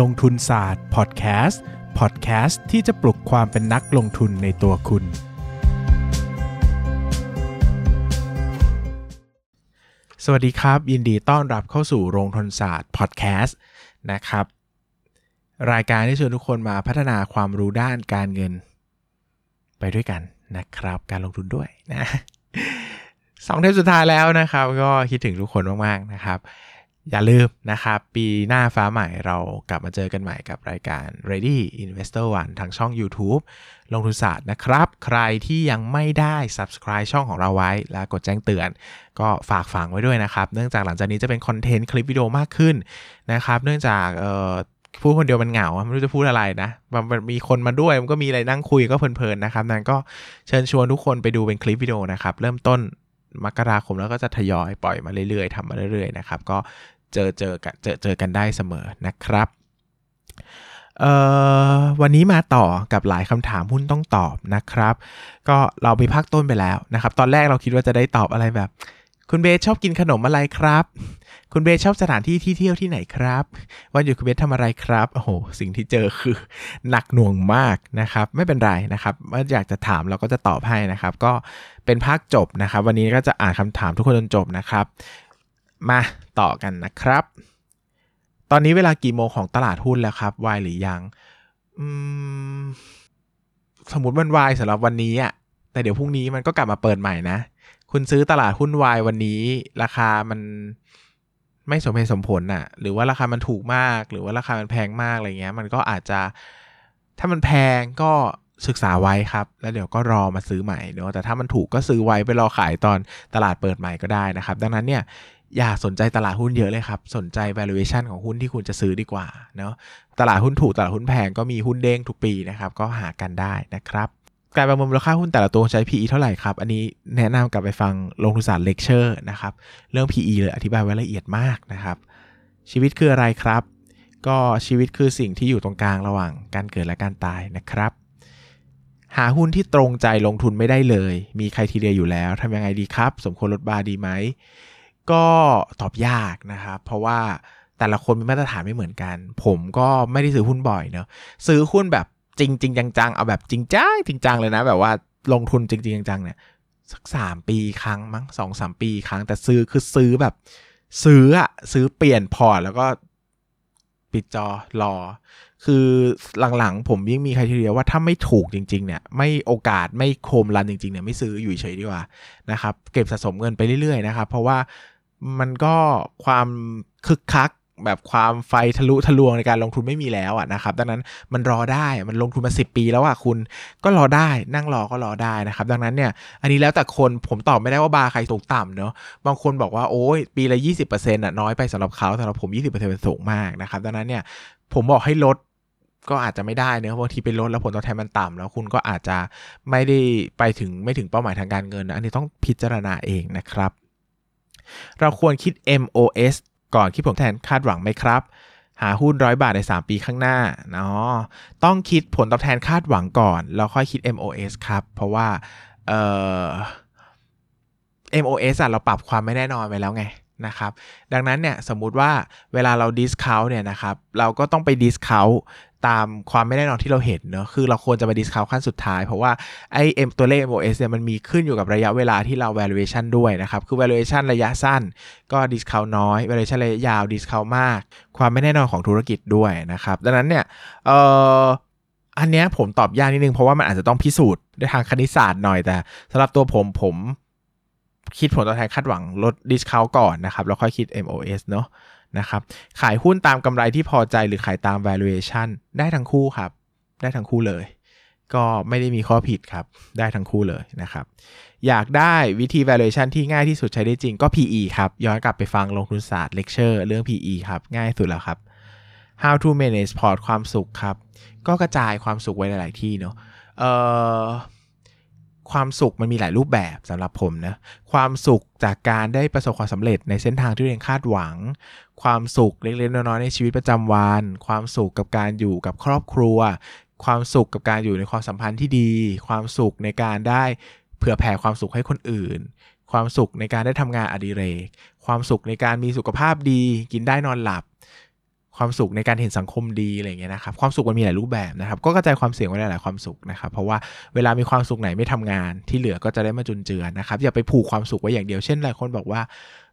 ลงทุนศาสตร์พอดแคสต์พอดแคสต์ที่จะปลุกความเป็นนักลงทุนในตัวคุณ สวัสดีครับ ยินดีต้อนรับเข้าสู่โรงทุนศาสตร์พอดแคสต์นะครับ รายการที่ชวนทุกคนมาพัฒนาความรู้ด้านการเงิน ไปด้วยกันนะครับ การลงทุนด้วยนะสองเทปสุดท้ายแล้วนะครับ ก็คิดถึงทุกคนมากๆนะครับ อย่าลืมนะครับ ปีหน้าฟ้าใหม่เรากลับมาเจอกันใหม่กับรายการ Ready Investor One ทางช่อง YouTube ลงทุนศาสตร์นะครับ ใครที่ยังไม่ได้ Subscribe ช่องของเราไว้ และกดแจ้งเตือน ก็ฝากฝังไว้ด้วยนะครับ เนื่องจากหลังจากนี้จะเป็นคอนเทนต์คลิปวิดีโอมากขึ้นนะครับ เนื่องจากพูดคนเดียวมันเหงาไม่รู้จะพูดอะไรนะ มันมันมีคนมาด้วยมันก็มีอะไรนั่งคุยก็เพลินๆนะครับนั้นก็เชิญชวนทุกคนไปดูเป็นคลิปวิดีโอนะครับ เริ่มต้น มกราคมแล้วก็จะทยอยปล่อยมาเรื่อยๆทำมาเรื่อยๆนะครับ ก็เจอเจอกันเจอเจอกันได้เสมอนะครับวันนี้มาต่อกับหลายคำถามหุ้นต้องตอบนะครับ ก็เราไปพักต้นไปแล้วนะครับ ตอนแรกเราคิดว่าจะได้ตอบอะไรแบบ คุณเบสชอบกินขนมอะไรครับ คุณเบสชอบสถานที่ที่เที่ยวที่ไหนครับวันหยุดคุณเบสทำอะไรครับโอ้โหสิ่งที่เจอคือหนักหน่วงมากนะครับไม่เป็นไรนะครับว่าอยากจะถามเราก็จะตอบให้นะครับ ก็เป็นภาคจบนะครับ วันนี้ก็จะอ่านคำถามทุกคนจนจบนะครับ มาต่อกันนะครับ ตอนนี้เวลากี่โมงของตลาดหุ้นแล้วครับวายหรือยังอืมสมมติมันวายสำหรับวันนี้อะแต่เดี๋ยวพรุ่งนี้มันก็กลับมาเปิดใหม่นะ คุณซื้อตลาดหุ้นวายวันนี้ ราคามัน ไม่สมเหตุสมผลน่ะ หรือว่าราคามันถูกมาก หรือว่าราคามันแพงมากอะไรเงี้ย มันก็อาจจะ ถ้ามันแพงก็ศึกษาไว้ครับ แล้วเดี๋ยวก็รอมาซื้อใหม่เนาะแต่ถ้ามันถูกก็ซื้อไว้ไปรอขายตอนตลาดเปิดใหม่ก็ได้นะครับ ดังนั้นเนี่ยอย่าสนใจตลาดหุ้นเยอะเลยครับ สนใจ valuation ของหุ้นที่คุณจะซื้อดีกว่าเนาะตลาดหุ้นถูกตลาดหุ้นแพงก็มีหุ้นเด้งทุกปีนะครับ ก็หากันได้นะครับ การประเมินมูลค่าหุ้นแต่ละตัวใช้ PE เท่าไหร่ครับ อันนี้แนะนำกลับไปฟังลงทุนศาสตร์เลคเชอร์นะครับ เรื่อง PE เลยอธิบายไว้ละเอียดมากนะครับ ชีวิตคืออะไรครับ ก็ชีวิตคือสิ่งที่อยู่ตรงกลางระหว่างการเกิดและการตายนะครับ หาหุ้นที่ตรงใจลงทุนไม่ได้เลย มีใครทีเดียอยู่แล้วทำยังไงดีครับ สมควรลดบาร์ดีไหม ก็ตอบยากนะครับ เพราะว่าแต่ละคนมีมาตรฐานไม่เหมือนกัน ผมก็ไม่ได้ซื้อหุ้นบ่อยเนอะซื้อหุ้นแบบ จริงจริงจังๆเอาแบบจริงจังจริงจังเลยนะ แบบว่าลงทุนจริงจริงจังๆเนี่ยสักสามปีครั้งมั้งสองสามปีครั้ง แต่ซื้อคือซื้อแบบ ซื้ออะซื้อเปลี่ยนพอร์ตแล้วก็ปิดจอรอ คือหลังๆ ผมยิ่งมีใครทีเดียวว่าถ้าไม่ถูกจริง ๆ เนี่ย ไม่โอกาสไม่โคมรันจริง ๆ เนี่ยไม่ซื้ออยู่เฉยดีกว่านะครับ เก็บสะสมเงินไปเรื่อย ๆ นะครับ เพราะว่ามันก็ความคึกคัก แบบความไฟทะลุทะลวงในการลงทุนไม่มีแล้วอะนะครับ ดังนั้นมันรอได้มันลงทุนมา 10 ปีแล้วอะคุณก็รอได้นั่งรอก็รอได้นะครับ ดังนั้นเนี่ยอันนี้แล้วแต่คนผมตอบไม่ได้ว่าบาร์ใครสูงต่ำเนาะบางคนบอกว่าโอ้ยปีละ 20%อะน้อยไปสำหรับเขาสำหรับผม 20%เป็นสูงมากนะครับ ดังนั้นเนี่ยผมบอกให้ลดก็อาจจะไม่ได้เนอะบางทีไปลดแล้วผลตอบแทนมันต่ำแล้วคุณก็อาจจะไม่ได้ไปถึงไม่ถึงเป้าหมายทางการเงินนะอันนี้ต้องพิจารณาเองนะครับ เราควรคิด MOS ก่อนคิดผลตอบแทนคาดหวังไหมครับ หาหุ้นร้อยบาทใน 3 ปีข้างหน้าเนาะต้องคิดผลตอบแทนคาดหวังก่อน แล้วค่อยคิด MOS ครับ เพราะว่าเอ่อ MOS อะเราปรับความไม่แน่นอนไปแล้วไง นะครับดังนั้นเนี่ยสมมุติว่าเวลาเรา discount เนี่ยนะครับเราก็ต้องไป discount ตามความไม่แน่นอนที่เราเห็นเนอะคือเราควรจะไป discount ขั้นสุดท้าย เพราะว่าไอ้ M ตัวเลข MOS เนี่ยมันมีขึ้นอยู่กับระยะเวลาที่เรา valuation ด้วยนะครับ คือ valuation ระยะสั้นก็ discount น้อย valuation ระยะยาว discount มาก ความไม่แน่นอนของธุรกิจด้วยนะครับ ดังนั้นเนี่ยเอ่ออันเนี้ยผมตอบยากนิดนึงเพราะว่ามันอาจจะต้องพิสูจน์ด้วยทางคณิตศาสตร์หน่อยแต่สำหรับตัวผมผม คิดผลตอบแทนคาดหวังลด discount ก่อนนะครับ แล้วค่อยคิด MOS เนาะนะครับ ขายหุ้นตามกำไรที่พอใจหรือขายตาม valuation ได้ทั้งคู่ครับ ได้ทั้งคู่เลย ก็ไม่ได้มีข้อผิดครับ ได้ทั้งคู่เลยนะครับ อยากได้วิธี valuation ที่ง่ายที่สุดใช้ได้จริงก็ PE ครับ ย้อนกลับไปฟังลงทุนศาสตร์เลคเชอร์เรื่อง PE ครับ ง่ายสุดแล้วครับ how to manage port ความสุขครับ ก็กระจายความสุขไว้หลาย ๆ ที่เนาะเอ่อ ความสุขมันมีหลายรูปแบบสำหรับผมนะความสุขจากการได้ประสบความสำเร็จในเส้นทางที่ตัวเองคาดหวัง ความสุขเล็กๆน้อยๆในชีวิตประจำวัน ความสุขกับการอยู่กับครอบครัว ความสุขกับการอยู่ในความสัมพันธ์ที่ดี ความสุขในการได้เผื่อแผ่ความสุขให้คนอื่น ความสุขในการได้ทำงานอดิเรก ความสุขในการมีสุขภาพดี กินได้นอนหลับ ความสุขในการเห็นสังคมดีอะไรเงี้ยนะครับความสุขมันมีหลายรูปแบบนะครับ ก็กระจายความเสี่ยงไว้หลายๆความสุขนะครับ เพราะว่าเวลามีความสุขไหนไม่ทำงานที่เหลือก็จะได้มาจุนเจือนะครับอย่าไปผูกความสุขไว้อย่างเดียวเช่นหลายคนบอกว่า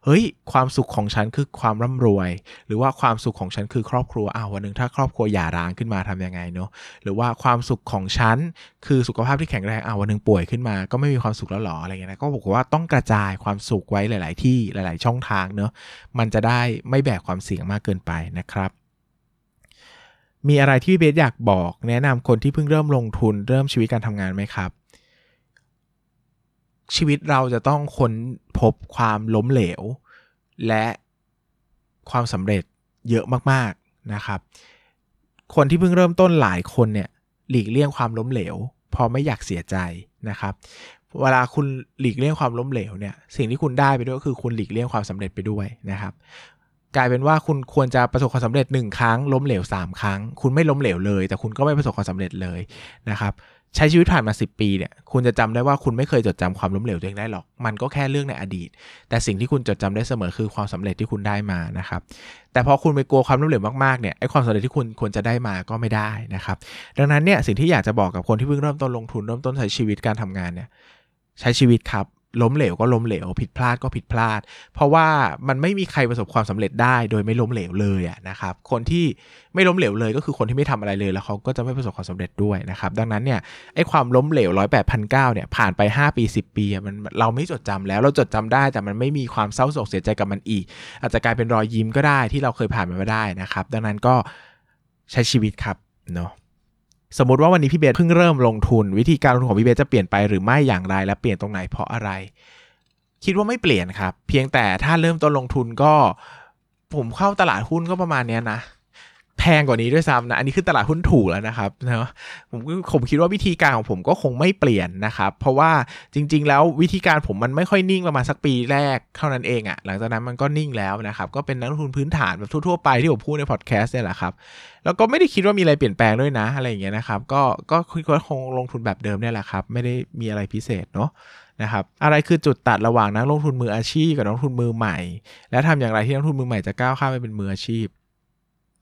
เฮ้ย ความสุขของฉันคือความร่ำรวย หรือว่าความสุขของฉันคือครอบครัวอ้าววันหนึ่งถ้าครอบครัวหย่าร้างขึ้นมาทํำยังไงเนาะหรือว่าความสุขของฉันคือสุขภาพที่แข็งแรงอ้าววันหนึ่งป่วยขึ้นมา ก็ไม่มีความสุขแล้วหรออะไรเงี้ยนะก็บอกว่าต้องกระจายความสุขไว้หลาย ๆ ที่หลาย ๆ ช่องทางเนาะมันจะได้ไม่แบกความเสี่ยงมากเกินไปนะครับมีอะไรที่พี่เบสอยากบอก แนะนำคนที่เพิ่งเริ่มลงทุนเริ่มชีวิตการทำงานไหมครับ ชีวิตเราจะต้องค้นพบความล้มเหลว และความสำเร็จเยอะมากๆนะครับ คนที่เพิ่งเริ่มต้นหลายคนเนี่ยหลีกเลี่ยงความล้มเหลว พอไม่อยากเสียใจนะครับ เวลาคุณหลีกเลี่ยงความล้มเหลวเนี่ยสิ่งที่คุณได้ไปด้วยก็คือคุณหลีกเลี่ยงความสำเร็จไปด้วยนะครับกลายเป็นว่าคุณควรจะประสบความสำเร็จ 1 ครั้งล้มเหลว 3 ครั้ง คุณไม่ล้มเหลวเลย แต่คุณก็ไม่ประสบความสำเร็จเลยนะครับ ใช้ชีวิตผ่านมา 10 ปีเนี่ย คุณจะจำได้ว่าคุณไม่เคยจดจำความล้มเหลวตัวเองได้หรอก มันก็แค่เรื่องในอดีต แต่สิ่งที่คุณจดจำได้เสมอคือความสำเร็จที่คุณได้มานะครับ แต่พอคุณไปกลัวความล้มเหลวมากๆเนี่ย ไอ้ความสำเร็จที่คุณควรจะได้มาก็ไม่ได้นะครับ ดังนั้นเนี่ยสิ่งที่อยากจะบอกกับคนที่เพิ่งเริ่มต้นลงทุนเริ่มต้นใช้ชีวิตการทำงานเนี่ย ใช้ชีวิตครับ ล้มเหลวก็ล้มเหลว ผิดพลาดก็ผิดพลาด เพราะว่ามันไม่มีใครประสบความสำเร็จได้ โดยไม่ล้มเหลวเลยอะนะครับ คนที่ไม่ล้มเหลวเลยก็คือคนที่ไม่ทำอะไรเลยแล้วเขาก็จะไม่ประสบความสำเร็จด้วยนะครับ ดังนั้นเนี่ยไอ้ความล้มเหลวร้อยแปดพันเก้าเนี่ยผ่านไป 5 ปี 10 ปีมันเราไม่จดจำแล้วเราจดจำได้ แต่มันไม่มีความเศร้าโศกเสียใจกับมันอีก อาจจะกลายเป็นรอยยิ้มก็ได้ที่เราเคยผ่านมันมาได้นะครับ ดังนั้นก็ใช้ชีวิตครับเนาะ สมมติว่าวันนี้พี่เบสเพิ่งเริ่มลงทุน วิธีการลงทุนของพี่เบสจะเปลี่ยนไปหรือไม่อย่างไรและเปลี่ยนตรงไหนเพราะอะไร คิดว่าไม่เปลี่ยนครับ เพียงแต่ถ้าเริ่มต้นลงทุนก็ ผมเข้าตลาดหุ้นก็ประมาณนี้นะ แพงกว่านี้ด้วยซ้ำนะ อันนี้คือตลาดหุ้นถูกแล้วนะครับนะผมผมคิดว่าวิธีการของผมก็คงไม่เปลี่ยนนะครับ เพราะว่าจริง ๆ แล้ววิธีการผมมันไม่ค่อยนิ่งประมาณสักปีแรกเท่านั้นเองอะ่ะ หลังจากนั้นมันก็นิ่งแล้วนะครับ ก็เป็นนักลงทุนพื้นฐานแบบทั่วๆไปที่ผมพูดในพอดแคสต์เนี่ยแหละครับ แล้วก็ไม่ได้คิดว่ามีอะไรเปลี่ยนแปลงด้วยนะอะไรอย่างเงี้ยนะครับ ก็ก็คิดว่าคงลงทุนแบบเดิมเนี่ยแหละครับ ไม่ได้มีอะไรพิเศษเนาะนะครับอะไรคือจุดตัดระหว่างนักลงทุนมืออาชีพกับนักลงทุนมือใหม่ และทำอย่างไรที่นักลงทุนมือใหม่จะก้าวข้ามไปเป็นมืออาชีพ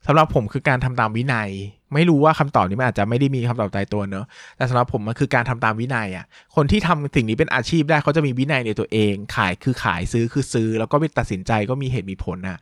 สำหรับผมคือการทำตามวินัย ไม่รู้ว่าคำตอบนี้มันอาจจะไม่ได้มีคำตอบตายตัวเนอะแต่สำหรับผมมันคือการทำตามวินัยอะคนที่ทำสิ่งนี้เป็นอาชีพได้เขาจะมีวินัยในตัวเอง ขายคือขายซื้อคือซื้อ แล้วก็ไปตัดสินใจก็มีเหตุมีผลอะ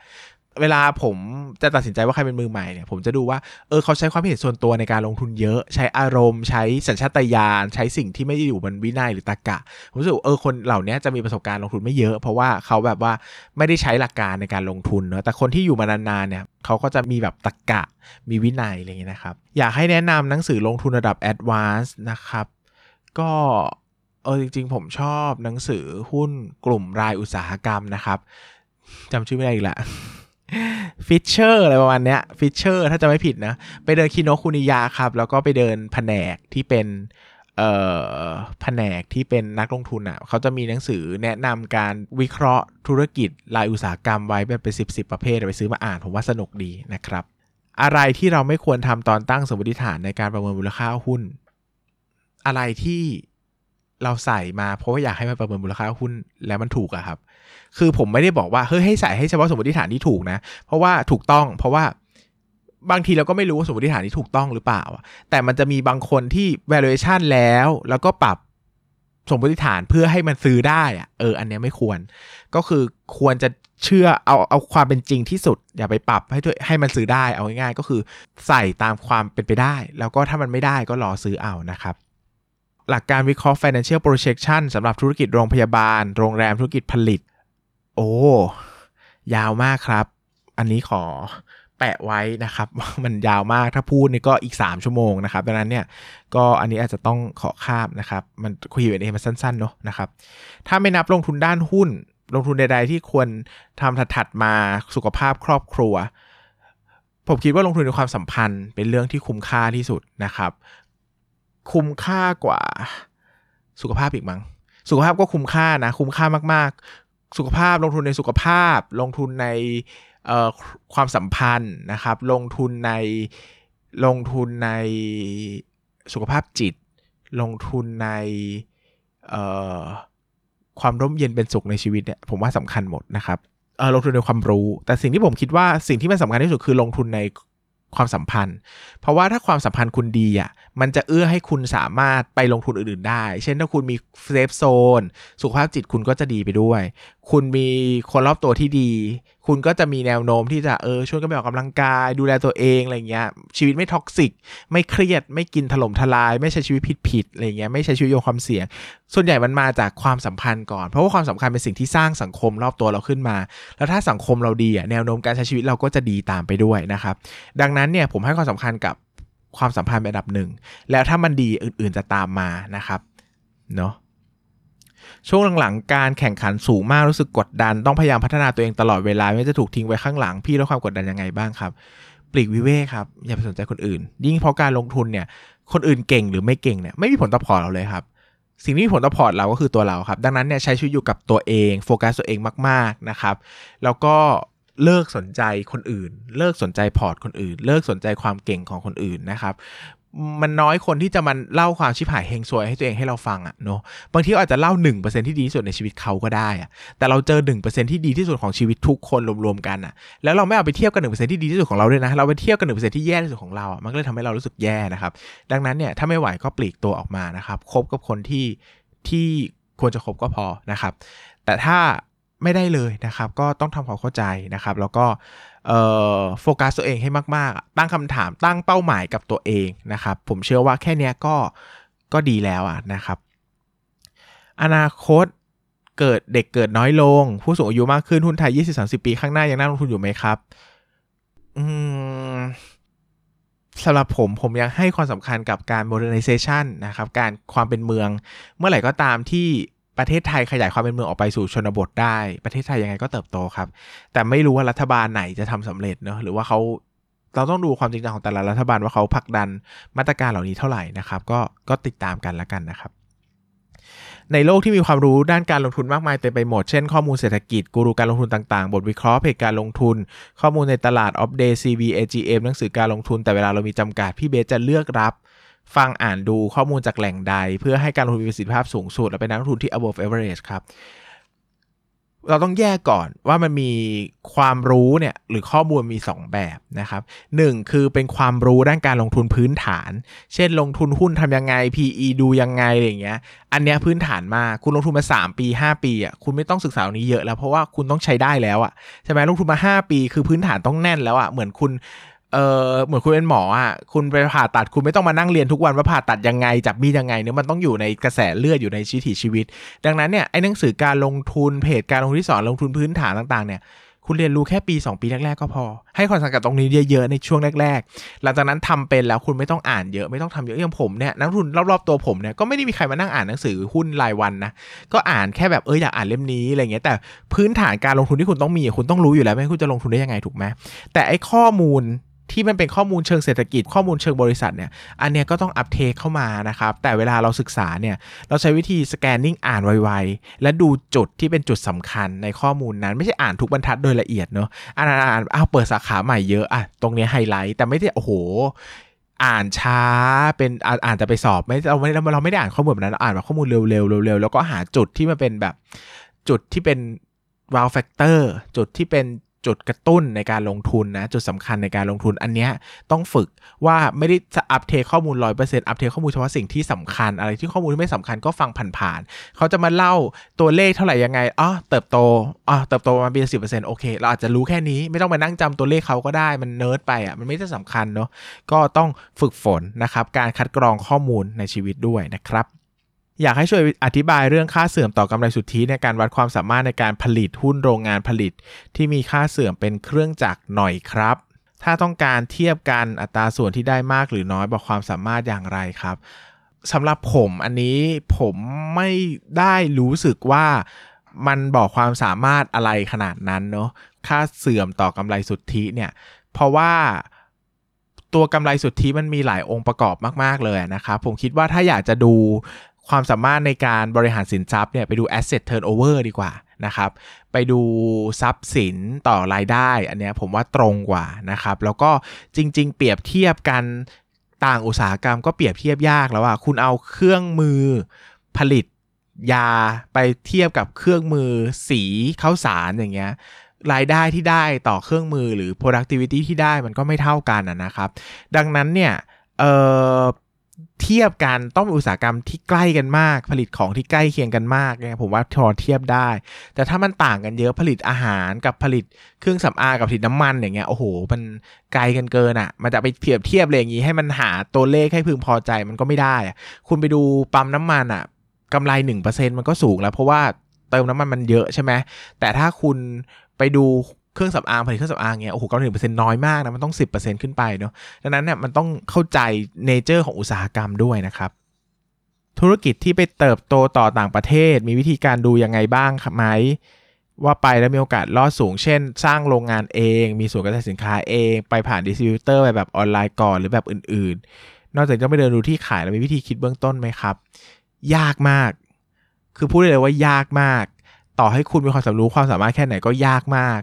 เวลาผมจะตัดสินใจว่าใครเป็นมือใหม่เนี่ยผมจะดูว่าเออเขาใช้ความเห็นส่วนตัวในการลงทุนเยอะ ใช้อารมณ์ ใช้สัญชาตญาณใช้สิ่งที่ไม่ได้อยู่บนวินัยหรือตรกะผมรู้สึกเออคนเหล่านี้จะมีประสบการณ์ลงทุนไม่เยอะ เพราะว่าเขาแบบว่าไม่ได้ใช้หลักการในการลงทุนเนาะแต่คนที่อยู่มานานๆเนี่ยเขาก็จะมีแบบตรกะมีวินัยอะไรอย่างเงี้ยนะครับ อยากให้แนะนำหนังสือลงทุนระดับแอดวานซ์นะครับ ก็เออจริงๆ ผมชอบหนังสือหุ้นกลุ่มรายอุตสาหกรรมนะครับจำชื่อไม่ได้อีกละ ฟิชเชอร์อะไรประมาณเนี้ยฟิชเชอร์ถ้าจะไม่ผิดนะ ไปเดินคิโนคุนิยาครับ แล้วก็ไปเดินแผนกที่เป็นเอ่อแผนกที่เป็นนักลงทุนอะเขาจะมีหนังสือแนะนำการวิเคราะห์ธุรกิจรายอุตสาหกรรมไว้เป็นสิบสิบประเภทไปซื้อมาอ่านผมว่าสนุกดีนะครับ อะไรที่เราไม่ควรทำตอนตั้งสมมติฐานในการประเมินมูลค่าหุ้น อะไรที่ เราใส่มาเพราะว่าอยากให้มันประเมินมูลค่าหุ้นแล้วมันถูกอะครับ คือผมไม่ได้บอกว่าเฮ้ยให้ใส่ให้เฉพาะสมมติฐานที่ถูกนะ เพราะว่าถูกต้อง เพราะว่าบางทีเราก็ไม่รู้ว่าสมมติฐานที่ถูกต้องหรือเปล่า แต่มันจะมีบางคนที่ valuation แล้ว แล้วก็ปรับสมมติฐานเพื่อให้มันซื้อได้อะเออ อันนี้ไม่ควร ก็คือควรจะเชื่อเอาเอาความเป็นจริงที่สุด อย่าไปปรับให้ให้มันซื้อได้เอาง่ายๆก็คือใส่ตามความเป็นไปได้ แล้วก็ถ้ามันไม่ได้ก็รอซื้อเอานะครับ หลักการวิเคราะห์ financial projection สำหรับธุรกิจโรงพยาบาล โรงแรมธุรกิจผลิต โอ้ ยาวมากครับ อันนี้ขอแปะไว้นะครับ มันยาวมากถ้าพูดนี่ก็อีก 3 ชั่วโมงนะครับดังนั้นเนี่ยก็อันนี้อาจจะต้องขอข้ามนะครับ มันคุยกันเองมันสั้นๆเนาะนะครับ ถ้าไม่นับลงทุนด้านหุ้น ลงทุนใด ๆ ที่ควรทำถัดๆมาสุขภาพครอบครัวผมคิดว่าลงทุนในความสัมพันธ์เป็นเรื่องที่คุ้มค่าที่สุดนะครับ คุ้มค่ากว่าสุขภาพอีกมั้งสุขภาพก็คุ้มค่านะ คุ้มค่ามากๆ สุขภาพลงทุนในสุขภาพ ลงทุนในความสัมพันธ์นะครับ ลงทุนในลงทุนในสุขภาพจิต ลงทุนในความร่มเย็นเป็นสุขในชีวิตเนี่ยผมว่าสำคัญหมดนะครับเออลงทุนในความรู้ แต่สิ่งที่ผมคิดว่าสิ่งที่มันสำคัญที่สุดคือลงทุนใน ความสัมพันธ์ เพราะว่าถ้าความสัมพันธ์คุณดีอะมันจะเอื้อให้คุณสามารถไปลงทุนอื่น ๆ ได้ เช่นถ้าคุณมี safe zone สุขภาพจิตคุณก็จะดีไปด้วย คุณมีคนรอบตัวที่ดี คุณก็จะมีแนวโน้มที่จะเออชวนกันไปออกกำลังกาย ดูแลตัวเองอะไรเงี้ยชีวิตไม่ toxic ไม่เครียด ไม่กินถล่มทลาย ไม่ใช้ชีวิตผิดๆอะไรเงี้ยไม่ใช้ชีวิตโยงความเสี่ยง ส่วนใหญ่มันมาจากความสัมพันธ์ก่อน เพราะว่าความสำคัญเป็นสิ่งที่สร้างสังคมรอบตัวเราขึ้นมา แล้วถ้าสังคมเราดีอะแนวโน้มการใช้ชีวิตเราก็จะดีตามไปด้วยนะครับดังนั้นเนี่ยผมให้ความสำคัญกับความสัมพันธ์เป็นอันดับหนึ่งแล้วถ้ามันดีอื่น ๆจะตามมานะครับเนาะ ช่วงหลังๆการแข่งขันสูงมากรู้สึกกดดัน ต้องพยายามพัฒนาตัวเองตลอดเวลา ไม่จะถูกทิ้งไว้ข้างหลังพี่ลดความกดดันยังไงบ้างครับ ปลีกวิเวกครับ อย่าไปสนใจคนอื่น ยิ่งเพราะการลงทุนเนี่ย คนอื่นเก่งหรือไม่เก่งเนี่ยไม่มีผลต่อพอร์ตเราเลยครับสิ่งที่มีผลต่อพอร์ตเราก็คือตัวเราครับ ดังนั้นเนี่ยใช้ชีวิตอยู่กับตัวเองโฟกัสตัวเองมาก ๆนะครับ แล้วก็เลิกสนใจคนอื่น เลิกสนใจพอร์ตคนอื่น เลิกสนใจความเก่งของคนอื่นนะครับ มันน้อยคนที่จะมันเล่าความชิบหายเฮงซวยให้ตัวเองให้เราฟังอะเนาะบางทีอาจจะเล่า 1%ที่ดีที่สุดในชีวิตเขาก็ได้อะแต่เราเจอ 1%ที่ดีที่สุดของชีวิตทุกคนรวมๆกันอะแล้วเราไม่เอาไปเทียบกับ1%ที่ดีที่สุดของเราด้วยนะ เราไปเทียบกับ1%ที่แย่ที่สุดของเราอะมันก็เลยทำให้เรารู้สึกแย่นะครับ ดังนั้นเนี่ยถ้าไม่ไหวก็ปลีกตัวออกมานะครับคบกับคนที่ที่ควรจะคบก็พอนะครับ แต่ถ้าไม่ได้เลยนะครับ ก็ต้องทำความเข้าใจนะครับ แล้วก็ โฟกัสตัวเองให้มากๆ ตั้งคำถามตั้งเป้าหมายกับตัวเองนะครับ ผมเชื่อว่าแค่นี้ก็ก็ดีแล้วอะนะครับ อนาคตเกิดเด็กเกิดน้อยลง ผู้สูงอายุมากขึ้นหุ้นไทย 20-30 ปีข้างหน้ายังน่าลงทุนอยู่ไหมครับสำหรับผมผมยังให้ความสำคัญกับการ modernization นะครับ การความเป็นเมือง เมื่อไหร่ก็ตามที่ ประเทศไทยขยายความเป็นเมืองออกไปสู่ชนบทได้ ประเทศไทยยังไงก็เติบโตครับ แต่ไม่รู้ว่ารัฐบาลไหนจะทำสำเร็จเนอะหรือว่าเขาเราต้องดูความจริงจังของแต่ละรัฐบาลว่าเขาผลักดันมาตรการเหล่านี้เท่าไหร่นะครับ ก็ก็ติดตามกันล้วกันนะครับ ในโลกที่มีความรู้ด้านการลงทุนมากมายเต็มไปหมด เช่นข้อมูลเศรษฐกิจ กูรูการลงทุนต่างๆ บทวิเคราะห์เพจการลงทุน ข้อมูลในตลาด of day CV AGM หนังสือการลงทุนแต่เวลาเรามีจำกัดพี่เบสจะเลือกรับ ฟังอ่านดูข้อมูลจากแหล่งใด เพื่อให้การลงทุนมีประสิทธิภาพสูงสุด และเป็นนักลงทุนที่ above average ครับ เราต้องแยกก่อนว่ามันมีความรู้เนี่ยหรือข้อมูลมี 2 แบบนะครับหนึ่งคือเป็นความรู้ด้านการลงทุนพื้นฐาน เช่นลงทุนหุ้นทำยังไง PE ดูยังไงอะไรอย่างเงี้ย อันเนี้ยพื้นฐานมากคุณลงทุนมา 3 ปี 5 ปีอะคุณไม่ต้องศึกษาตรงนี้เยอะแล้วเพราะว่าคุณต้องใช้ได้แล้วอะใช่ไหมลงทุนมา 5 ปี คือพื้นฐานต้องแน่นแล้วอะเหมือนคุณ เออเหมือนคุณเป็นหมออะคุณไปผ่าตัดคุณไม่ต้องมานั่งเรียนทุกวันว่าผ่าตัดยังไงจับมีดยังไงเนี่ยมันต้องอยู่ในกระแสเลือดอยู่ในชีวิตชีวิต ดังนั้นเนี่ยไอ้หนังสือการลงทุนเพจการลงทุนที่สอนลงทุนพื้นฐานต่างๆเนี่ยคุณเรียนรู้แค่ปี 2 ปีแรก ๆ ก็พอ ให้ความสำคัญตรงนี้เยอะๆในช่วงแรก ๆ หลังจากนั้นทำเป็นแล้วคุณไม่ต้องอ่านเยอะไม่ต้องทำเยอะอย่างผมเนี่ยนักทุนรอบๆตัวผมเนี่ยก็ไม่ได้มีใครมานั่งอ่านหนังสือหุ้นรายวันนะก็อ่านแค่แบบเอออยากอ่านเล่มนี้อะไรเงี้ยแต่พื้นฐานการลงทุนที่คุณต้องมีคุณต้องรู้อยู่แล้วไม่คุณจะลงทุนได้ยังไงถูกไหมแต่ไอ้ข้อมูล ที่มันเป็นข้อมูลเชิงเศรษฐกิจข้อมูลเชิงบริษัทเนี่ยอันเนี้ยก็ต้องอัปเทคเข้ามานะครับ แต่เวลาเราศึกษาเนี่ยเราใช้วิธีสแกนนิ่งอ่านไวๆ และดูจุดที่เป็นจุดสำคัญในข้อมูลนั้น ไม่ใช่อ่านทุกบรรทัดโดยละเอียดเนาะอ่านอ่านอ้าวเปิดสาขาใหม่เยอะอะตรงนี้ไฮไลท์แต่ไม่ได้โอ้โหอ่านช้าเป็นอ่านแต่ไปสอบไม่เราไม่เราไม่ได้อ่านข้อมูลแบบนั้นอ่านแบบข้อมูลเร็วๆเร็วๆแล้วก็หาจุดที่มันเป็นแบบจุดที่เป็น wow factor จุดที่เป็น จุดกระตุ้นในการลงทุนนะ จุดสำคัญในการลงทุนอันนี้ต้องฝึกว่าไม่ได้อัปเทคข้อมูลร้อยเปอร์เซ็นต์อัปเทคข้อมูลเฉพาะสิ่งที่สำคัญ อะไรที่ข้อมูลที่ไม่สำคัญก็ฟังผ่านๆเขาจะมาเล่าตัวเลขเท่าไหร่ยังไงอ๋อเติบโตอ๋อเติบโตมาปีสิบเปอร์เซ็นต์โอเค เราอาจจะรู้แค่นี้ไม่ต้องมานั่งจำตัวเลขเขาก็ได้มันเนิร์ดไปอะมันไม่ได้สำคัญเนาะก็ต้องฝึกฝนนะครับการคัดกรองข้อมูลในชีวิตด้วยนะครับ อยากให้ช่วยอธิบายเรื่องค่าเสื่อมต่อกำไรสุทธิในการวัดความสามารถในการผลิตหุ้นโรงงานผลิต ที่มีค่าเสื่อมเป็นเครื่องจักรหน่อยครับ ถ้าต้องการเทียบกันอัตราส่วนที่ได้มากหรือน้อยบอกความสามารถอย่างไรครับสำหรับผมอันนี้ผมไม่ได้รู้สึกว่ามันบอกความสามารถอะไรขนาดนั้นเนาะค่าเสื่อมต่อกำไรสุทธิเนี่ย เพราะว่าตัวกำไรสุทธิมันมีหลายองค์ประกอบมาก ๆ เลยนะครับ ผมคิดว่าถ้าอยากจะดู ความสามารถในการบริหารสินทรัพย์เนี่ยไปดู asset turnover ดีกว่านะครับไปดูทรัพย์สินต่อรายได้ อันนี้ผมว่าตรงกว่านะครับ แล้วก็จริง ๆ เปรียบเทียบกันต่างอุตสาหกรรมก็เปรียบเทียบยากแล้วว่าคุณเอาเครื่องมือผลิตยาไปเทียบกับเครื่องมือสีข้าวสารอย่างเงี้ยรายได้ที่ได้ต่อเครื่องมือหรือ productivity ที่ได้มันก็ไม่เท่ากันนะครับ ดังนั้นเนี่ยเออ เทียบกันต้องเป็นอุตสาหกรรมที่ใกล้กันมาก ผลิตของที่ใกล้เคียงกันมากเนี่ยผมว่าพอเทียบได้ แต่ถ้ามันต่างกันเยอะผลิตอาหารกับผลิตเครื่องสำอางกับผลิตน้ำมันอย่างเงี้ยโอ้โห มันไกลกันเกินอะ่ะ มันจะไปเทียบเทียบเลยอย่างงี้ให้มันหาตัวเลขให้พึงพอใจมันก็ไม่ได้อะคุณไปดูปั๊มน้ำมันอะ่ะกำไรหนึ่งเปอร์เซ็นต์มันก็สูงแล้ว เพราะว่าเติมน้ำมันมันเยอะใช่ไหมแต่ถ้าคุณไปดู เครื่องสำอางผลิตเครื่องสำอางเงี้ยโอ้โหกำไรหนึ่งเปอร์เซ็นต์น้อยมากนะมันต้องสิบเปอร์เซ็นต์ขึ้นไปเนาะดังนั้นเนี่ยมันต้องเข้าใจ nature ของอุตสาหกรรมด้วยนะครับธุรกิจที่ไปเติบโตต่อต่างประเทศ มีวิธีการดูยังไงบ้างไหมว่าไปแล้วมีโอกาสรอดสูง เช่น สร้างโรงงานเอง มีส่วนกระจายสินค้าเอง ไปผ่านดิสติบิวเตอร์ไปแบบออนไลน์ก่อนหรือแบบอื่นๆ นอกจากจะไปเดินดูที่ขายแล้วมีวิธีคิดเบื้องต้นไหมครับ ยากมาก คือพูดเลยว่ายากมาก ต่อให้คุณมีความสามรู้ความสามารถแค่ไหนก็ยากมาก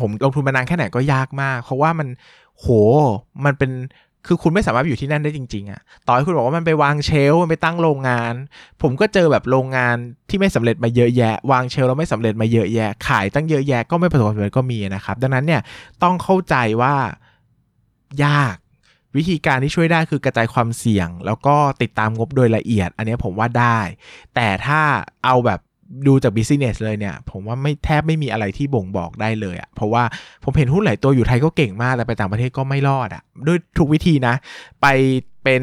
ผมลงทุนมานานแค่ไหนก็ยากมาก เพราะว่ามันโหมันเป็นคือคุณไม่สามารถอยู่ที่นั่นได้จริง ๆอะต่อให้คุณบอกว่ามันไปวางเชลมันไปตั้งโรงงาน ผมก็เจอแบบโรงงานที่ไม่สำเร็จมาเยอะแยะ วางเชลแล้วไม่สำเร็จมาเยอะแยะ ขายตั้งเยอะแยะก็ไม่ประสบความสำเร็จก็มีนะครับ ดังนั้นเนี่ยต้องเข้าใจว่ายากวิธีการที่ช่วยได้คือกระจายความเสี่ยง แล้วก็ติดตามงบโดยละเอียด อันนี้ผมว่าได้ แต่ถ้าเอาแบบ ดูจากบิสเนสเลยเนี่ย ผมว่าไม่แทบไม่มีอะไรที่บ่งบอกได้เลยอะ่ะเพราะว่าผมเห็นหุ้นหลายตัวอยู่ไทยก็เก่งมากแต่ไปต่างประเทศก็ไม่รอดอะ่ะด้วยทุกวิธีนะ ไปเป็น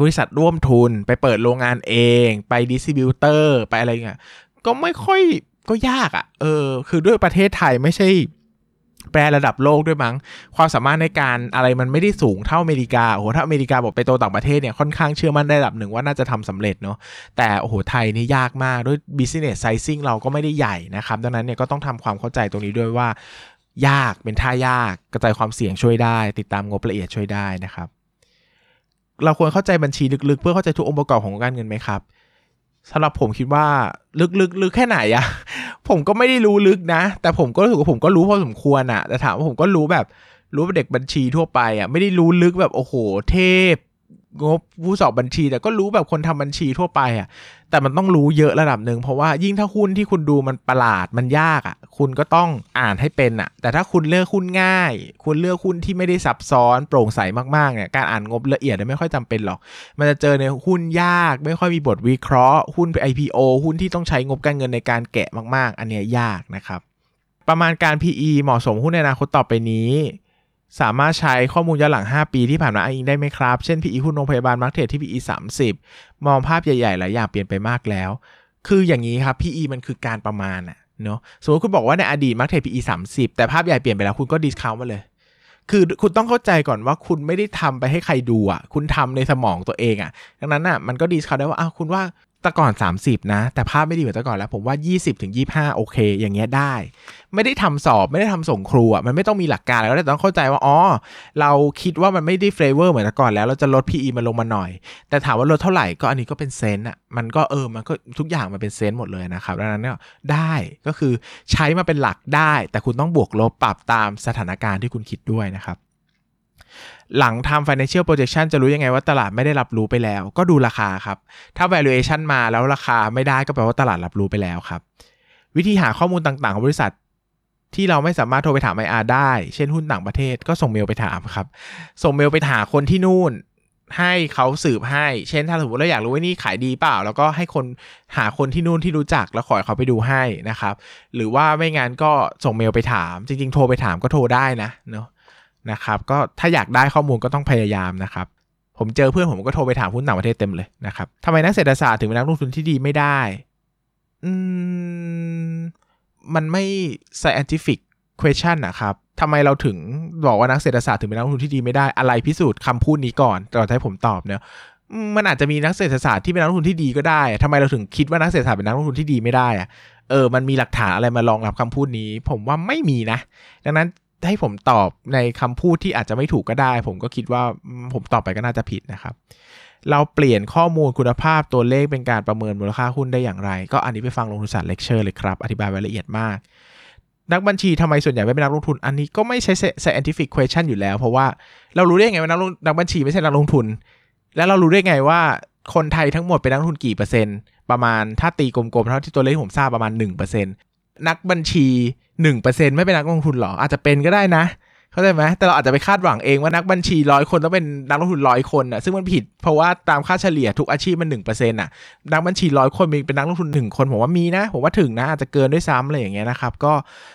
บริษัทร่วมทุน ไปเปิดโรงงานเอง ไปดิสติบิวเตอร์ ไปอะไรเงี้ยก็ไม่ค่อยก็ยากอะ่ะ เออ คือด้วยประเทศไทยไม่ใช่ แปรระดับโลกด้วยมั้ง ความสามารถในการอะไรมันไม่ได้สูงเท่าอเมริกาโอ้โหถ้าอเมริกาบอกไปโตต่างประเทศเนี่ยค่อนข้างเชื่อมั่นได้ระดับหนึ่งว่าน่าจะทำสำเร็จเนาะแต่โอ้โหไทยนี่ยากมากด้วย business sizing เราก็ไม่ได้ใหญ่นะครับดังนั้นเนี่ยก็ต้องทำความเข้าใจตรงนี้ด้วยว่า ยากเป็นท่ายากกระจายความเสี่ยงช่วยได้ ติดตามงบละเอียดช่วยได้นะครับเราควรเข้าใจบัญชีลึกๆ เพื่อเข้าใจทุกองค์ประกอบของการเงินไหมครับ สำหรับผมคิดว่าลึกลึกลึกแค่ไหนอะผมก็ไม่ได้รู้ลึกนะ แต่ผมก็รู้สึกว่าผมก็รู้พอสมควรอะแต่ถามว่าผมก็รู้แบบรู้เด็กบัญชีทั่วไปอะไม่ได้รู้ลึกแบบโอ้โห เทพ งบผู้สอบบัญชี แต่ก็รู้แบบคนทำบัญชีทั่วไปอะ แต่มันต้องรู้เยอะระดับหนึ่งเพราะว่ายิ่งถ้าหุ้นที่คุณดูมันประหลาดมันยากอะ คุณก็ต้องอ่านให้เป็นอะ แต่ถ้าคุณเลือกหุ้นง่าย คุณเลือกหุ้นที่ไม่ได้ซับซ้อนโปร่งใสมากๆเนี่ยการอ่านงบละเอียดไม่ค่อยจำเป็นหรอก มันจะเจอในหุ้นยาก ไม่ค่อยมีบทวิเคราะห์หุ้น IPO หุ้นที่ต้องใช้งบการเงินในการแกะมาก ๆ อันเนี้ยยากนะครับ ประมาณการ PE เหมาะสมหุ้นในอนาคตต่อไปนี้ สามารถใช้ข้อมูลย้อนหลัง 5 ปีที่ผ่านมาอ้างอิงได้ไหมครับ เช่น PE หุ้นโรงพยาบาลมาร์เก็ตที่ PE 30 มองภาพใหญ่ๆ หลายอย่างเปลี่ยนไปมากแล้ว คืออย่างนี้ครับ PE มันคือการประมาณอะเนาะสมมติคุณบอกว่าในอดีตมาร์เก็ต PE 30 แต่ภาพใหญ่เปลี่ยนไปแล้วคุณก็ discount มาเลย คือคุณต้องเข้าใจก่อนว่าคุณไม่ได้ทำไปให้ใครดูอะคุณทำในสมองตัวเองอะดังนั้นอะมันก็ discount ได้ว่าอ้าวคุณว่า แต่ก่อน 30 นะ แต่ภาพไม่ดีเหมือนแต่ก่อนแล้ว ผมว่า 20ถึง25 โอเค อย่างเงี้ยได้ ไม่ได้ทำสอบไม่ได้ทำส่งครูอะมันไม่ต้องมีหลักการแล้วแต่ต้องเข้าใจว่าอ๋อเราคิดว่ามันไม่ได้ favor เหมือนแต่ก่อนแล้วเราจะลด PE มาลงมาหน่อย แต่ถามว่าลดเท่าไหร่ก็อันนี้ก็เป็นเซนต์อะมันก็เออมันก็ทุกอย่างมันเป็นเซนต์หมดเลยนะครับดังนั้นเนี่ยได้ก็คือใช้มาเป็นหลักได้ แต่คุณต้องบวกลบปรับตามสถานการณ์ที่คุณคิดด้วยนะครับ หลังทำ financial projection จะรู้ยังไงว่าตลาดไม่ได้รับรู้ไปแล้ว ก็ดูราคาครับ ถ้า valuation มาแล้วราคาไม่ได้ก็แปลว่าตลาดรับรู้ไปแล้วครับ วิธีหาข้อมูลต่างๆของบริษัทที่เราไม่สามารถโทรไปถาม IR ได้ เช่นหุ้นต่างประเทศก็ส่งเมลไปถามครับ ส่งเมลไปหาคนที่นู่น ให้เขาสืบให้ เช่นถ้าสมมติเราอยากรู้ว่านี่ขายดีเปล่า แล้วก็ให้คนหาคนที่นู่นที่รู้จักแล้วขอเขาไปดูให้นะครับ หรือว่าไม่งั้นก็ส่งเมลไปถาม จริง ๆ โทรไปถามก็โทรได้นะเนาะ นะครับก็ถ้าอยากได้ข้อมูลก็ต้องพยายามนะครับ ผมเจอเพื่อนผมก็โทรไปถามหุ้นต่างประเทศเต็มเลยนะครับทำไมนักเศรษฐศาสตร์ถึงเป็นนักลงทุนที่ดีไม่ได้ อืม มันไม่ scientific question นะครับทำไมเราถึงบอกว่านักเศรษฐศาสตร์ถึงเป็นนักลงทุนที่ดีไม่ได้อะไรพิสูจน์คำพูดนี้ก่อนก่อนให้ผมตอบเนี่ยมันอาจจะมีนักเศรษฐศาสตร์ที่เป็นนักลงทุนที่ดีก็ได้ทำไมเราถึงคิดว่านักเศรษฐศาสตร์เป็นนักลงทุนที่ดีไม่ได้อะเออ มันมีหลักฐานอะไรมารองรับคำพูดนี้ ผมว่าไม่มีนะ ดังนั้น ให้ผมตอบในคำพูดที่อาจจะไม่ถูกก็ได้ ผมก็คิดว่าผมตอบไปก็น่าจะผิดนะครับ เราเปลี่ยนข้อมูลคุณภาพตัวเลขเป็นการประเมินมูลค่าหุ้นได้อย่างไร ก็อันนี้ไปฟังลงทุนศาสตร์เลคเชอร์เลยครับ อธิบายไว้ละเอียดมาก นักบัญชีทำไมส่วนใหญ่ไม่เป็นนักลงทุน อันนี้ก็ไม่ใช่ scientific question อยู่แล้ว เพราะว่าเรารู้ได้ไงว่านักนักบัญชีไม่ใช่นักลงทุน แล้วเรารู้ได้ไงว่าคนไทยทั้งหมดเป็นนักลงทุนกี่เปอร์เซ็นต์ประมาณถ้าตีกลมๆเท่าที่ตัวเลขผมทราบประมาณ1%เนักบัญชีหนึ่งเปอร์เซ็นไม่เป็นนักลงทุนหรอ อาจจะเป็นก็ได้นะ เข้าใจไหมแต่เราอาจจะไปคาดหวังเองว่านักบัญชีร้อยคนต้องเป็นนักลงทุนร้อยคนอะซึ่งมันผิดเพราะว่าตามค่าเฉลี่ยทุกอาชีพมันหนึ่งเปอร์เซ็นต์อะนักบัญชีร้อยคนมีเป็นนักลงทุนหนึ่งคนผมว่ามีนะผมว่าถึงนะอาจจะเกินด้วยซ้ำอะไรอย่างเงี้ยนะครับ ก็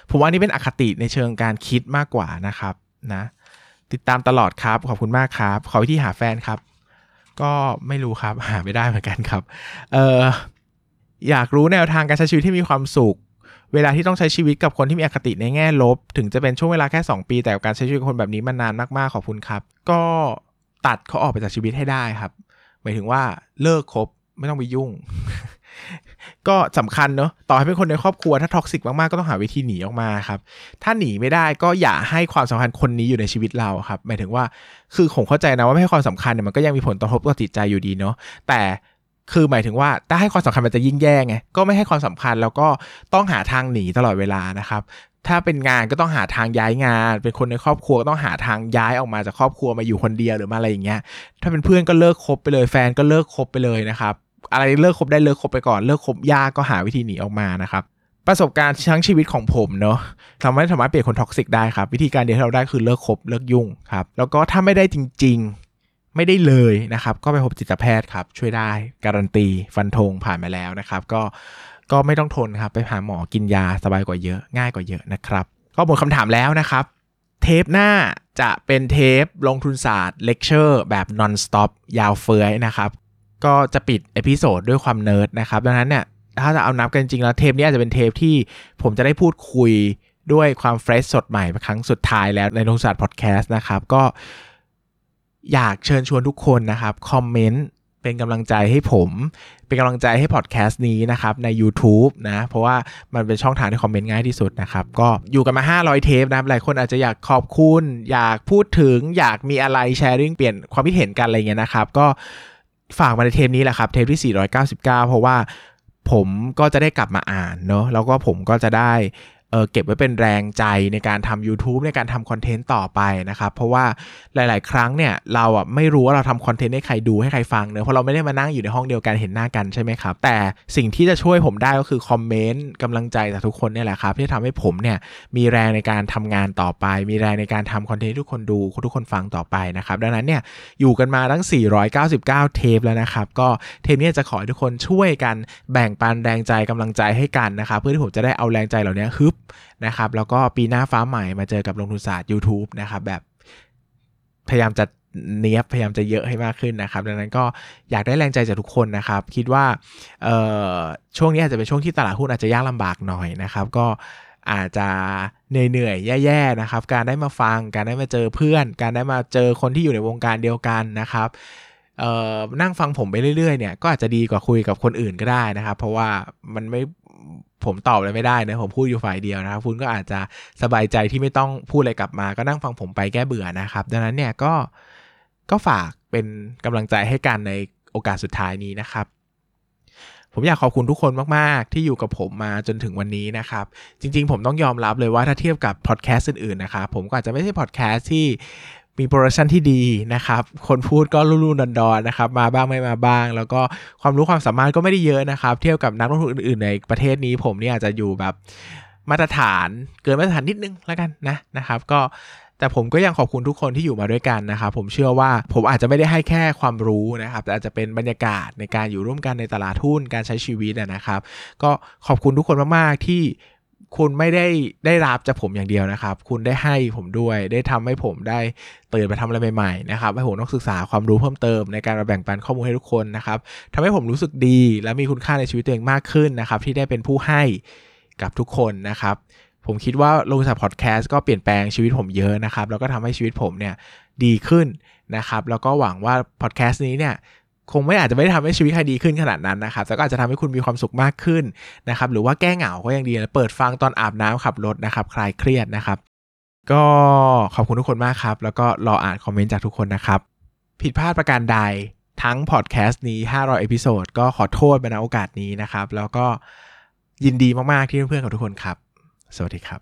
ผมว่านี่เป็นอคติในเชิงการคิดมากกว่านะครับนะ ติดตามตลอดครับขอบคุณมากครับ ขอวิธีหาแฟนครับ ก็ไม่รู้ครับหาไม่ได้เหมือนกันครับ เอออยากรู้แนวทางการใช้ชีวิตที่มีความสุข เวลาที่ต้องใช้ชีวิตกับคนที่มีอคติในแง่ลบ ถึงจะเป็นช่วงเวลาแค่ 2 ปี แต่การใช้ชีวิตกับคนแบบนี้มันนานมากๆขอบคุณครับ ก็ตัดเขาออกไปจากชีวิตให้ได้ครับ หมายถึงว่าเลิกคบไม่ต้องไปยุ่ง ก็สำคัญเนอะต่อให้เป็นคนในครอบครัวถ้า toxic มาก ๆ ก็ต้องหาวิธีหนีออกมาครับ ถ้าหนีไม่ได้ก็อย่าให้ความสำคัญคนนี้อยู่ในชีวิตเราครับ หมายถึงว่าคือผมเข้าใจนะว่าไม่ให้ความสำคัญเนี่ยมันก็ยังมีผลกระทบต่อจิตใจอยู่ดีเนาะแต่ คือหมายถึงว่าถ้าให้ความสำคัญมันจะยิ่งแย่ไงก็ไม่ให้ความสำคัญแล้วก็ต้องหาทางหนีตลอดเวลานะครับ ถ้าเป็นงานก็ต้องหาทางย้ายงาน เป็นคนในครอบครัวก็ต้องหาทางย้ายออกมาจากครอบครัวมาอยู่คนเดียวหรือมาอะไรอย่างเงี้ยถ้าเป็นเพื่อนก็เลิกคบไปเลยแฟนก็เลิกคบไปเลยนะครับอะไรเลิกคบได้เลิกคบไปก่อนเลิกคบยากก็หาวิธีหนีออกมานะครับประสบการณ์ทั้งชีวิตของผมเนาะทำให้สามารถเปลี่ยนคน toxic ได้ครับ วิธีการเดียวที่เราได้คือเลิกคบเลิกยุ่งครับ แล้วก็ถ้าไม่ได้จริง ไม่ได้เลยนะครับ ก็ไปพบจิตแพทย์ครับ ช่วยได้การันตีฟันธงผ่านมาแล้วนะครับ ก็ก็ไม่ต้องทนครับ ไปหาหมอกินยาสบายกว่าเยอะ ง่ายกว่าเยอะนะครับ ก็หมดคำถามแล้วนะครับ เทปหน้าจะเป็นเทปลงทุนศาสตร์เลคเชอร์แบบ non stop ยาวเฟื้อยนะครับ ก็จะปิด episode ด้วยความเนิร์ดนะครับ ดังนั้นเนี่ยถ้าจะเอานับกันจริงแล้วเทปนี้อาจจะเป็นเทปที่ผมจะได้พูดคุยด้วยความ fresh สดใหม่ครั้งสุดท้ายแล้วในลงทุนศาสตร์พอดแคสต์นะครับ ก็ อยากเชิญชวนทุกคนนะครับคอมเมนต์เป็นกำลังใจให้ผม เป็นกำลังใจให้พอดแคสต์นี้นะครับใน YouTube นะเพราะว่ามันเป็นช่องทางที่คอมเมนต์ง่ายที่สุดนะครับก็อยู่กันมา 500 เทปนะครับหลายคนอาจจะอยากขอบคุณ อยากพูดถึง อยากมีอะไรแชร์ริ่งเปลี่ยนความคิดเห็นกันอะไรเงี้ยนะครับก็ฝากมาในเทปนี้แหละครับ เทปที่ 499 เพราะว่าผมก็จะได้กลับมาอ่านเนาะแล้วก็ผมก็จะได้ เก็บไว้เป็นแรงใจในการทำ YouTube ในการทำคอนเทนต์ต่อไปนะครับ เพราะว่าหลาย ๆ ครั้งเนี่ยเราอะไม่รู้ว่าเราทำคอนเทนต์ให้ใครดูให้ใครฟังเนอะเพราะเราไม่ได้มานั่งอยู่ในห้องเดียวกันเห็นหน้ากันใช่ไหมครับ แต่สิ่งที่จะช่วยผมได้ก็คือคอมเมนต์กำลังใจจากทุกคนเนี่ยแหละครับ ที่ทำให้ผมเนี่ยมีแรงในการทำงานต่อไป มีแรงในการทำคอนเทนต์ทุกคนดูทุกคนฟังต่อไปนะครับดังนั้นเนี่ยอยู่กันมาทั้ง 499 เทปแล้วนะครับก็เทปนี้จะขอให้ทุกคนช่วยกันแบ่งปันแรงใจกำลังใจให้กันนะครับเพื่อที่ผมจะได้เอาแรงใจเหล่านี้ฮึบนะครับ แล้วก็ปีหน้าฟ้าใหม่มาเจอกับลงทุนศาสตร์ YouTube นะครับ แบบพยายามจะเนี้ยบพยายามจะเยอะให้มากขึ้นนะครับ ดังนั้นก็อยากได้แรงใจจากทุกคนนะครับ คิดว่าช่วงนี้อาจจะเป็นช่วงที่ตลาดหุ้นอาจจะยากลำบากหน่อยนะครับ ก็อาจจะเหนื่อยๆ แย่ๆ นะครับ การได้มาฟัง การได้มาเจอเพื่อน การได้มาเจอคนที่อยู่ในวงการเดียวกันนะครับนั่งฟังผมไปเรื่อยๆ เนี่ย ก็อาจจะดีกว่าคุยกับคนอื่นก็ได้นะครับ เพราะว่ามันไม่ ผมตอบอะไรไม่ได้นะผมพูดอยู่ฝ่ายเดียวนะครับคุณก็อาจจะสบายใจที่ไม่ต้องพูดอะไรกลับมา ก็นั่งฟังผมไปแก้เบื่อนะครับ ดังนั้นเนี่ยก็ก็ฝากเป็นกำลังใจให้กันในโอกาสสุดท้ายนี้นะครับผมอยากขอบคุณทุกคนมาก ๆ ที่อยู่กับผมมาจนถึงวันนี้นะครับ จริง ๆ ผมต้องยอมรับเลยว่าถ้าเทียบกับพอดแคสต์อื่น ๆ นะครับ ผมก็อาจจะไม่ใช่พอดแคสต์ที่ มี production ที่ดีนะครับ คนพูดก็ลุ่มๆดอนๆนะครับ มาบ้างไม่มาบ้าง แล้วก็ความรู้ความสามารถก็ไม่ได้เยอะนะครับ เทียบกับนักลงทุนอื่นๆในประเทศนี้ ผมเนี่ยอาจจะอยู่แบบมาตรฐานเกินมาตรฐานนิดนึงแล้วกันนะนะครับ ก็แต่ผมก็ยังขอบคุณทุกคนที่อยู่มาด้วยกันนะครับ ผมเชื่อว่าผมอาจจะไม่ได้ให้แค่ความรู้นะครับ แต่อาจจะเป็นบรรยากาศในการอยู่ร่วมกันในตลาดหุ้นการใช้ชีวิตนะครับ ก็ขอบคุณทุกคนมากๆที่ คุณไม่ได้ได้รับจากผมอย่างเดียวนะครับ คุณได้ให้ผมด้วย ได้ทำให้ผมได้ตื่นไปทำอะไรใหม่ๆนะครับให้ผมต้องศึกษาความรู้เพิ่มเติมในการมาแบ่งปันข้อมูลให้ทุกคนนะครับทำให้ผมรู้สึกดี และมีคุณค่าในชีวิตตัวเองมากขึ้นนะครับ ที่ได้เป็นผู้ให้กับทุกคนนะครับ ผมคิดว่าลงทุนศาสตร์พอดแคสต์ก็เปลี่ยนแปลงชีวิตผมเยอะนะครับ แล้วก็ทำให้ชีวิตผมเนี่ยดีขึ้นนะครับ แล้วก็หวังว่าพอดแคสต์นี้เนี่ย คงไม่อาจจะไม่ได้ทำให้ชีวิตใครดีขึ้นขนาดนั้นนะครับ แต่ก็อาจจะทำให้คุณมีความสุขมากขึ้นนะครับ หรือว่าแก้เหงาก็ยังดีนะเปิดฟังตอนอาบน้ำขับรถนะครับ คลายเครียดนะครับ ก็ขอบคุณทุกคนมากครับ แล้วก็รออ่านคอมเมนต์จากทุกคนนะครับ ผิดพลาดประการใดทั้งพอดแคสต์นี้ 500 episode ก็ขอโทษไปในโอกาสนี้นะครับ แล้วก็ยินดีมาก ๆ ที่เป็นเพื่อนกับทุกคนครับ สวัสดีครับ